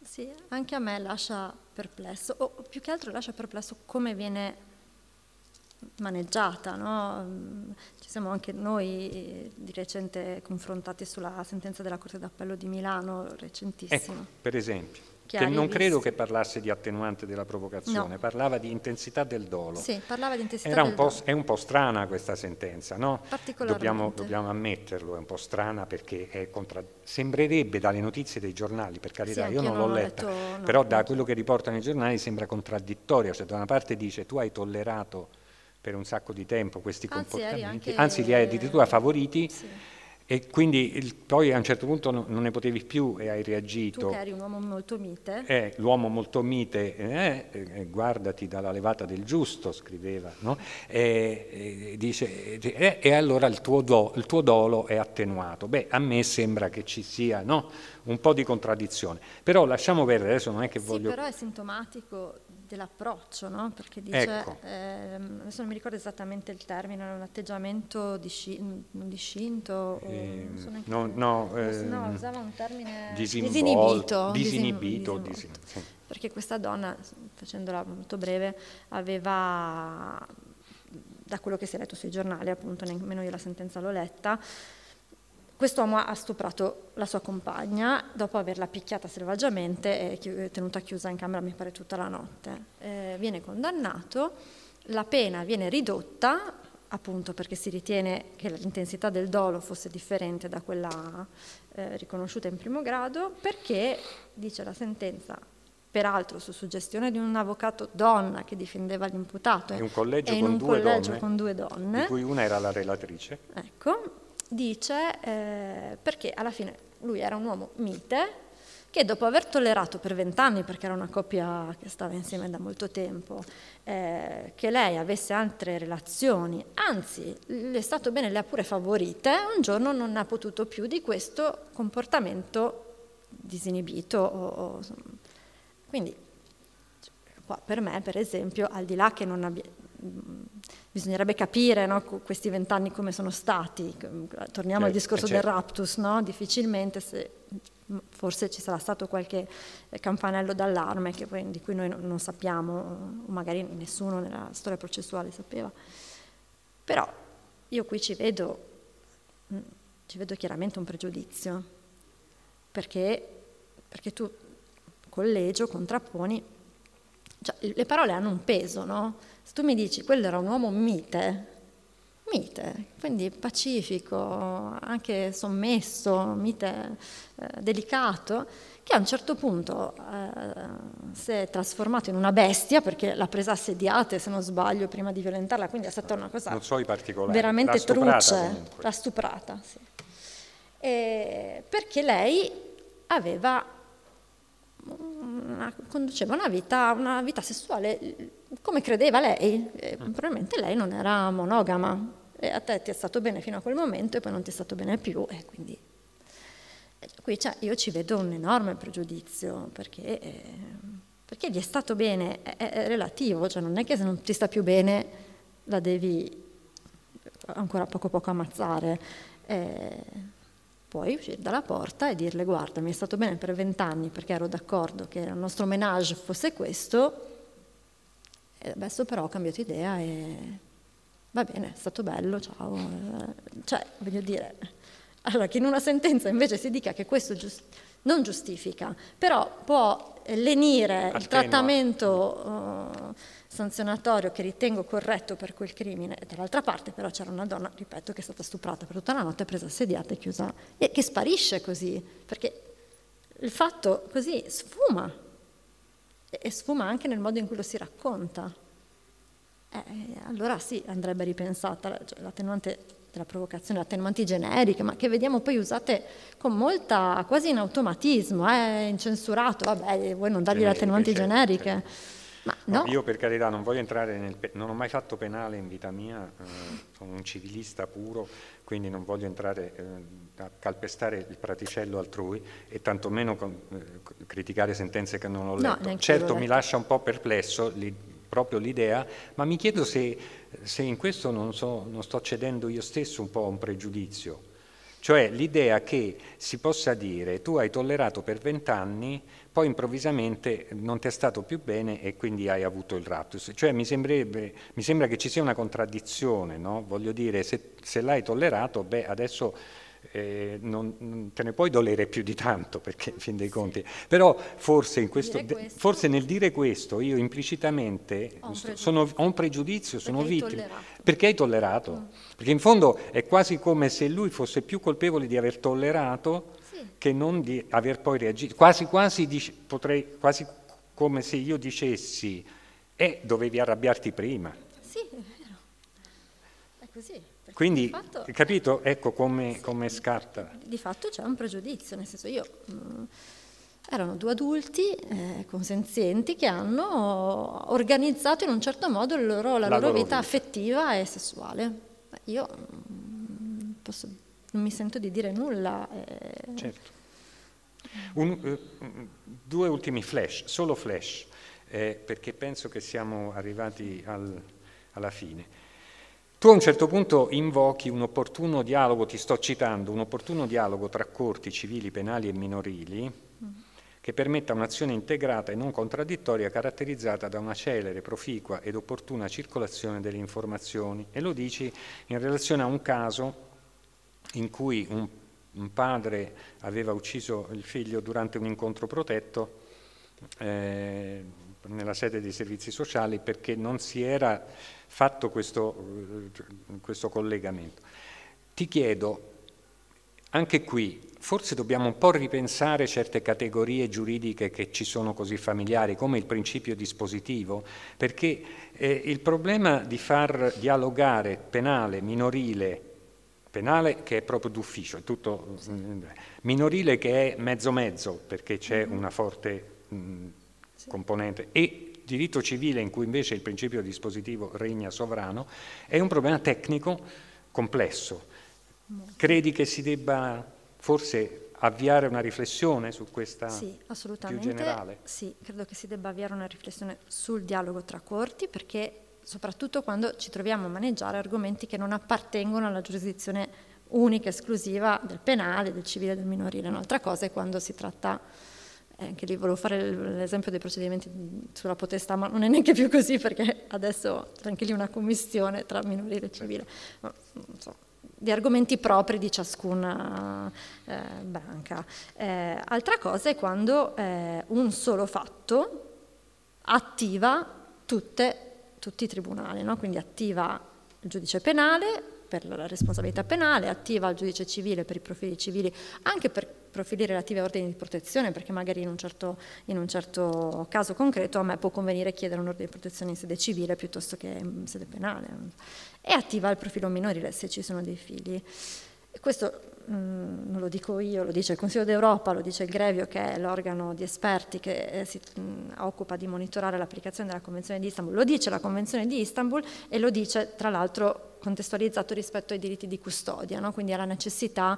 Sì, anche a me lascia perplesso, o più che altro lascia perplesso come viene maneggiata. No? Ci siamo anche noi di recente confrontati sulla sentenza della Corte d'Appello di Milano, recentissima. Ecco, per esempio che non credo che parlasse di attenuante della provocazione, no. parlava di intensità del dolo. Sì, parlava di intensità Era del un dolo. È un po' strana questa sentenza, no? Dobbiamo, dobbiamo, ammetterlo, è un po' strana perché contra... sembrerebbe dalle notizie dei giornali, per carità, sì, io non, l'ho letta, letto, no, però da quello che riportano i giornali sembra contraddittoria, cioè da una parte dice tu hai tollerato per un sacco di tempo questi anzi, comportamenti, anzi li hai addirittura favoriti. Sì e quindi il, poi a un certo punto no, non ne potevi più e hai reagito. Tu che eri un uomo molto mite. Eh, l'uomo molto mite, eh, eh, guardati dalla levata del giusto, scriveva, no? e, dice, eh, e, allora il tuo, do, il tuo, dolo è attenuato. Beh, a me sembra che ci sia no? un po' di contraddizione, però lasciamo perdere, adesso non è che sì, voglio... però è sintomatico dell'approccio, no? perché dice, ecco. eh, adesso non mi ricordo esattamente il termine, è un atteggiamento disci, discinto, eh, non so no, no, eh, no, usava un termine disinibito, disinibito, disinibito sì. perché questa donna, facendola molto breve, aveva, da quello che si è letto sui giornali, appunto nemmeno io la sentenza l'ho letta, Quest'uomo ha stuprato la sua compagna dopo averla picchiata selvaggiamente e tenuta chiusa in camera, mi pare, tutta la notte. Eh, viene condannato, la pena viene ridotta, appunto perché si ritiene che l'intensità del dolo fosse differente da quella eh, riconosciuta in primo grado, perché, dice la sentenza, peraltro su suggestione di un avvocato donna che difendeva l'imputato, in un collegio, con, un due collegio donne, con due donne, di cui una era la relatrice. Ecco, dice eh, perché alla fine lui era un uomo mite che dopo aver tollerato per vent'anni, perché era una coppia che stava insieme da molto tempo, eh, che lei avesse altre relazioni, anzi le è stato bene, le ha pure favorite, un giorno non ha potuto più di questo comportamento disinibito. O, o, quindi qua per me, per esempio, al di là che non abbia bisognerebbe capire no, questi vent'anni come sono stati. Torniamo certo, al discorso certo. del raptus, no? difficilmente se, forse ci sarà stato qualche campanello d'allarme poi, di cui noi non sappiamo, o magari nessuno nella storia processuale sapeva. Però io qui ci vedo, ci vedo chiaramente un pregiudizio, perché, perché tu collegio, contrapponi, cioè, le parole hanno un peso, no? Se tu mi dici quello era un uomo mite, mite, quindi pacifico, anche sommesso, mite eh, delicato, che a un certo punto eh, si è trasformato in una bestia perché l'ha presa assediata, se non sbaglio, prima di violentarla, quindi è stata una cosa so veramente l'ha truce, comunque. l'ha stuprata, sì. perché lei aveva una, conduceva una vita, una vita sessuale come credeva lei, e probabilmente lei non era monogama, e a te ti è stato bene fino a quel momento e poi non ti è stato bene più e quindi qui cioè, io ci vedo un enorme pregiudizio perché, eh, perché gli è stato bene, è, è, relativo, cioè non è che se non ti sta più bene la devi ancora poco poco ammazzare. Eh, puoi uscire dalla porta e dirle guarda mi è stato bene per vent'anni perché ero d'accordo che il nostro menage fosse questo, e adesso però ho cambiato idea e va bene, è stato bello, ciao. Cioè, voglio dire, allora che in una sentenza invece si dica che questo giust- non giustifica, però può lenire Attenua. il trattamento uh, sanzionatorio che ritengo corretto per quel crimine, e dall'altra parte però c'era una donna, ripeto, che è stata stuprata per tutta la notte, presa assediata e chiusa, e che sparisce così, perché il fatto così sfuma, e sfuma anche nel modo in cui lo si racconta. Eh, allora sì, andrebbe ripensata cioè, l'attenuante della provocazione, attenuanti generiche, ma che vediamo poi usate con molta, quasi in automatismo, eh, incensurato, vabbè, vuoi non dargli le attenuanti generiche. No. Io per carità non voglio entrare nel... non ho mai fatto penale in vita mia, eh, sono un civilista puro, quindi non voglio entrare eh, a calpestare il praticello altrui e tantomeno con, eh, criticare sentenze che non ho letto. No, certo mi lascia un po' perplesso li, proprio l'idea, ma mi chiedo se, se in questo non, so, non sto cedendo io stesso un po' a un pregiudizio. Cioè l'idea che si possa dire tu hai tollerato per vent'anni, poi improvvisamente non ti è stato più bene e quindi hai avuto il raptus. Cioè mi, mi sembra che ci sia una contraddizione, no? Voglio dire, se, se l'hai tollerato, beh adesso eh, non, non, te ne puoi dolere più di tanto, perché in fin dei conti. Però forse, questo, questo, forse nel dire questo io implicitamente ho un pregiudizio, sono, ho un pregiudizio sono vittima. Perché hai tollerato? Mm. Perché in fondo è quasi come se lui fosse più colpevole di aver tollerato. Che non di aver poi reagito. Quasi, quasi, dice, potrei, quasi come se io dicessi, eh, dovevi arrabbiarti prima. Sì, è vero. È così. Quindi, fatto, capito? Ecco come, sì, come, scarta. Di fatto c'è un pregiudizio, nel senso io... Mh, mm, erano due adulti eh, consenzienti che hanno organizzato in un certo modo loro, la, la, loro, loro vita, vita, affettiva e sessuale. Io mh, mm, posso, non mi sento di dire nulla. Eh. Certo. Un, eh, due ultimi flash, solo flash, eh, perché penso che siamo arrivati al, alla fine. Tu a un certo punto invochi un opportuno dialogo, ti sto citando, un opportuno dialogo tra corti civili, penali e minorili che permetta un'azione integrata e non contraddittoria caratterizzata da una celere, proficua ed opportuna circolazione delle informazioni. E lo dici in relazione a un caso in cui un, un padre aveva ucciso il figlio durante un incontro protetto eh, nella sede dei servizi sociali perché non si era fatto questo, questo collegamento. Ti chiedo, anche qui, forse dobbiamo un po' ripensare certe categorie giuridiche che ci sono così familiari, come il principio dispositivo, perché eh, il problema di far dialogare penale, minorile, penale che è proprio d'ufficio, è tutto mm, minorile che è mezzo mezzo, perché c'è mm-hmm. una forte mh, mm, componente, e diritto civile in cui invece il principio dispositivo regna sovrano, è un problema tecnico complesso. Credi che si debba forse avviare una riflessione su questa sì, assolutamente, più generale? Sì, credo che si debba avviare una riflessione sul dialogo tra corti perché soprattutto quando ci troviamo a maneggiare argomenti che non appartengono alla giurisdizione unica, esclusiva del penale, del civile del minorile. Un'altra cosa è quando si tratta eh, anche lì volevo fare l'esempio dei procedimenti sulla potestà, ma non è neanche più così perché adesso c'è anche lì una commissione tra minorile e civile. Ma, so, di argomenti propri di ciascuna eh, branca. Eh, altra cosa è quando eh, un solo fatto attiva tutte, tutti i tribunali, no? quindi attiva il giudice penale, per la responsabilità penale, attiva il giudice civile per i profili civili, anche per profili relativi a ordini di protezione, perché magari in un, certo, in un certo caso concreto a me può convenire chiedere un ordine di protezione in sede civile piuttosto che in sede penale. E attiva il profilo minorile se ci sono dei figli. Questo non lo dico io, lo dice il Consiglio d'Europa, lo dice il Grevio che è l'organo di esperti che eh, si mm, occupa di monitorare l'applicazione della Convenzione di Istanbul, lo dice la Convenzione di Istanbul e lo dice tra l'altro contestualizzato rispetto ai diritti di custodia, no? quindi alla necessità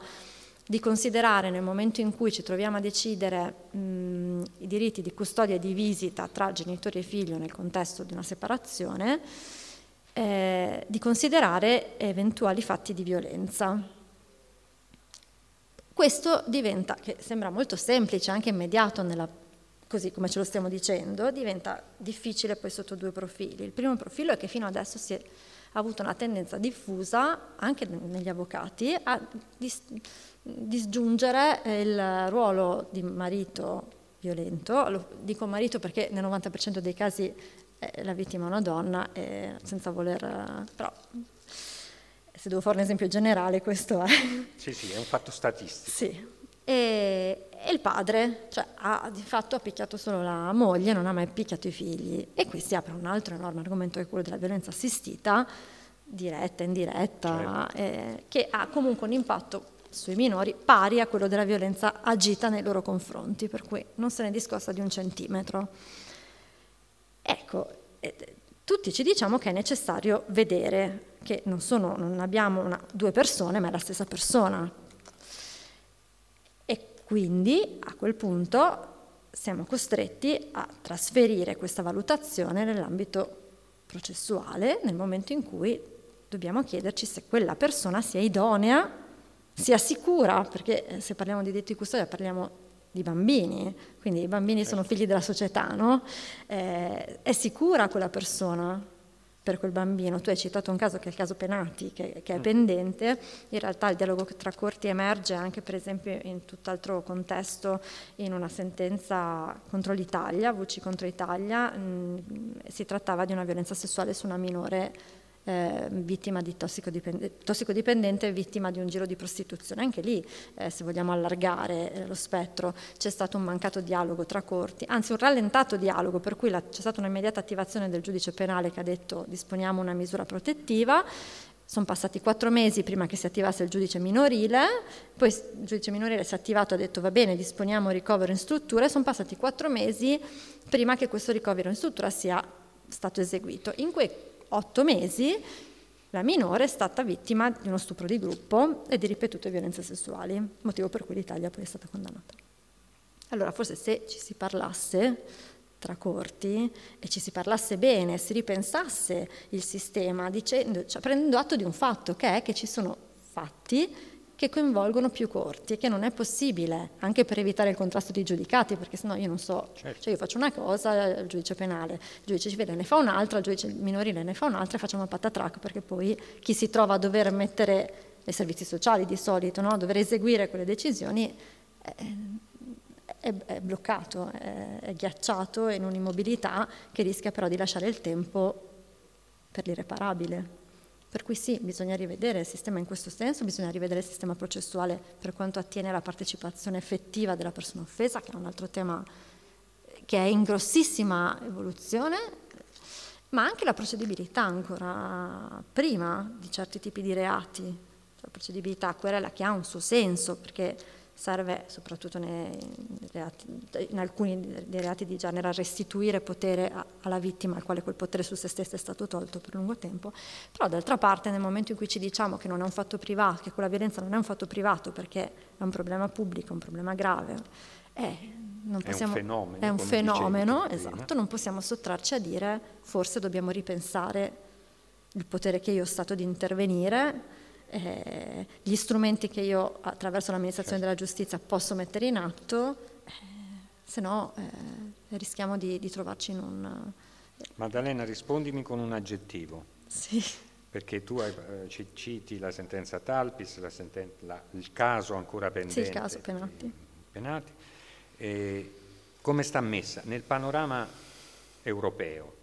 di considerare nel momento in cui ci troviamo a decidere mh, mm, i diritti di custodia e di visita tra genitori e figlio nel contesto di una separazione, eh, di considerare eventuali fatti di violenza questo diventa, che sembra molto semplice, anche immediato nella, così come ce lo stiamo dicendo, diventa difficile poi sotto due profili. Il primo profilo è che fino adesso si è avuto una tendenza diffusa, anche negli avvocati, a dis, disgiungere il ruolo di marito violento, lo dico marito perché nel 90% dei casi la vittima è una donna, senza voler... però se devo fare un esempio generale, questo è. Sì, sì, è un fatto statistico. Sì. E, e il padre, cioè, ha di fatto ha picchiato solo la moglie, non ha mai picchiato i figli. E qui si apre un altro enorme argomento che è quello della violenza assistita, diretta, indiretta, certo. eh, che ha comunque un impatto sui minori pari a quello della violenza agita nei loro confronti, per cui non se ne discosta di un centimetro. Ecco, eh, tutti ci diciamo che è necessario vedere che non, sono, non abbiamo una, due persone, ma è la stessa persona. E quindi a quel punto siamo costretti a trasferire questa valutazione nell'ambito processuale nel momento in cui dobbiamo chiederci se quella persona sia idonea, sia sicura, perché eh, se parliamo di diritti di custodia parliamo di bambini, quindi i bambini sono figli della società, no? Eh, è sicura quella persona? Per quel bambino. Tu hai citato un caso che è il caso Penati, che, che, è mm. pendente, in realtà il dialogo tra corti emerge anche per esempio in tutt'altro contesto, in una sentenza contro l'Italia, Vuci contro l'Italia, mh, si trattava di una violenza sessuale su una minore eh, vittima di tossicodipendente, tossicodipendente vittima di un giro di prostituzione. Anche lì, eh, se vogliamo allargare eh, lo spettro, c'è stato un mancato dialogo tra corti, anzi un rallentato dialogo, per cui la, c'è stata un'immediata attivazione del giudice penale che ha detto disponiamo una misura protettiva. Sono passati quattro mesi prima che si attivasse il giudice minorile, poi il giudice minorile si è attivato e ha detto va bene, disponiamo ricovero in struttura e sono passati quattro mesi prima che questo ricovero in struttura sia stato eseguito. In quei otto mesi la minore è stata vittima di uno stupro di gruppo e di ripetute violenze sessuali, motivo per cui l'Italia poi è stata condannata. Allora forse se ci si parlasse tra corti e ci si parlasse bene, si ripensasse il sistema dicendo, cioè, prendendo atto di un fatto che è che ci sono fatti che coinvolgono più corti e che non è possibile, anche per evitare il contrasto dei giudicati, perché sennò io non so, certo. cioè io faccio una cosa, il giudice penale, il giudice civile ne fa un'altra, il giudice minorile ne fa un'altra e facciamo patatrac, perché poi chi si trova a dover mettere i servizi sociali di solito, no? a dover eseguire quelle decisioni, è, è, bloccato, è ghiacciato in un'immobilità che rischia però di lasciare il tempo per l'irreparabile. Per cui sì, bisogna rivedere il sistema in questo senso, bisogna rivedere il sistema processuale per quanto attiene alla partecipazione effettiva della persona offesa, che è un altro tema che è in grossissima evoluzione, ma anche la procedibilità ancora prima di certi tipi di reati, la procedibilità a querela che ha un suo senso, perché serve soprattutto nei, in alcuni dei reati di genere a restituire potere alla vittima al quale quel potere su se stesso è stato tolto per lungo tempo, però d'altra parte nel momento in cui ci diciamo che non è un fatto privato, che quella violenza non è un fatto privato perché è un problema pubblico, un problema grave, eh, possiamo, è un fenomeno, è un fenomeno esatto, non possiamo sottrarci a dire forse dobbiamo ripensare il potere che io ho stato di intervenire eh, gli strumenti che io attraverso l'amministrazione certo. della giustizia posso mettere in atto, eh, se no eh, rischiamo di, di, trovarci in un... Maddalena, rispondimi con un aggettivo. Sì. Perché tu hai, eh, citi la sentenza Talpis, la senten- la, il caso ancora pendente. Sì, il caso Penati. Penati. come sta messa nel panorama europeo?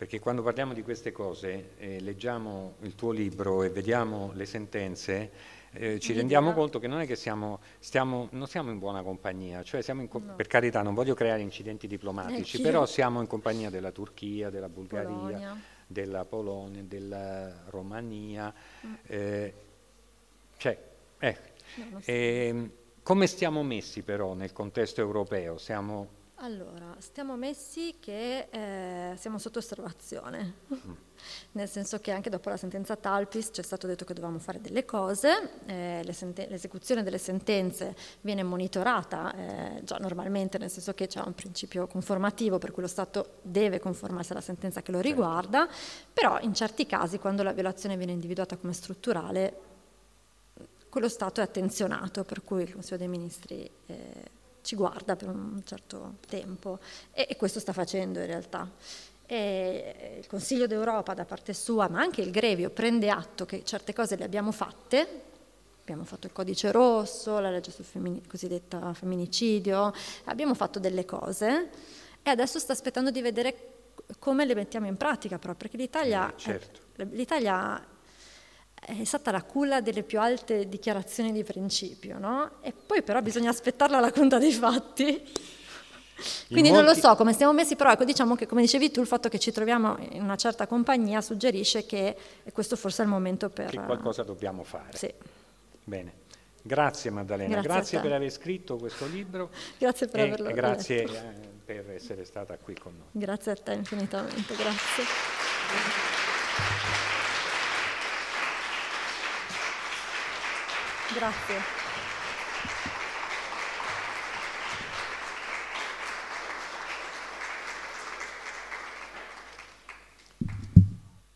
Perché quando parliamo di queste cose, eh, leggiamo il tuo libro e vediamo le sentenze, eh, ci rendiamo conto che non è che siamo, stiamo, non siamo in buona compagnia, cioè siamo in, no. per carità non voglio creare incidenti diplomatici, Anch'io. però siamo in compagnia della Turchia, della Bulgaria, Polonia. della Polonia, della Romania, mm. eh, cioè, eh, no, eh, come stiamo messi però nel contesto europeo? Siamo allora, stiamo messi che eh, siamo sotto osservazione, mm. nel senso che anche dopo la sentenza Talpis ci è stato detto che dovevamo fare delle cose, eh, senten- l'esecuzione delle sentenze viene monitorata eh, già normalmente, nel senso che c'è un principio conformativo per cui lo Stato deve conformarsi alla sentenza che lo certo. riguarda, però in certi casi quando la violazione viene individuata come strutturale, quello Stato è attenzionato, per cui il Consiglio dei Ministri eh, ci guarda per un certo tempo e, e questo sta facendo in realtà. E il Consiglio d'Europa da parte sua, ma anche il Grevio, prende atto che certe cose le abbiamo fatte, abbiamo fatto il codice rosso, la legge sul femmin- cosiddetta femminicidio, abbiamo fatto delle cose e adesso sta aspettando di vedere come le mettiamo in pratica proprio, perché l'Italia, eh, certo. è, l'Italia è stata la culla delle più alte dichiarazioni di principio, no? E poi però bisogna aspettarla alla conta dei fatti. Quindi molti... non lo so come stiamo messi, però ecco, diciamo che come dicevi tu il fatto che ci troviamo in una certa compagnia suggerisce che questo forse è il momento per... Che qualcosa dobbiamo fare. Sì. Bene. Grazie Maddalena, grazie, grazie per aver scritto questo libro. grazie per averlo grazie letto. Eh, per essere stata qui con noi. Grazie a te infinitamente, grazie. Grazie.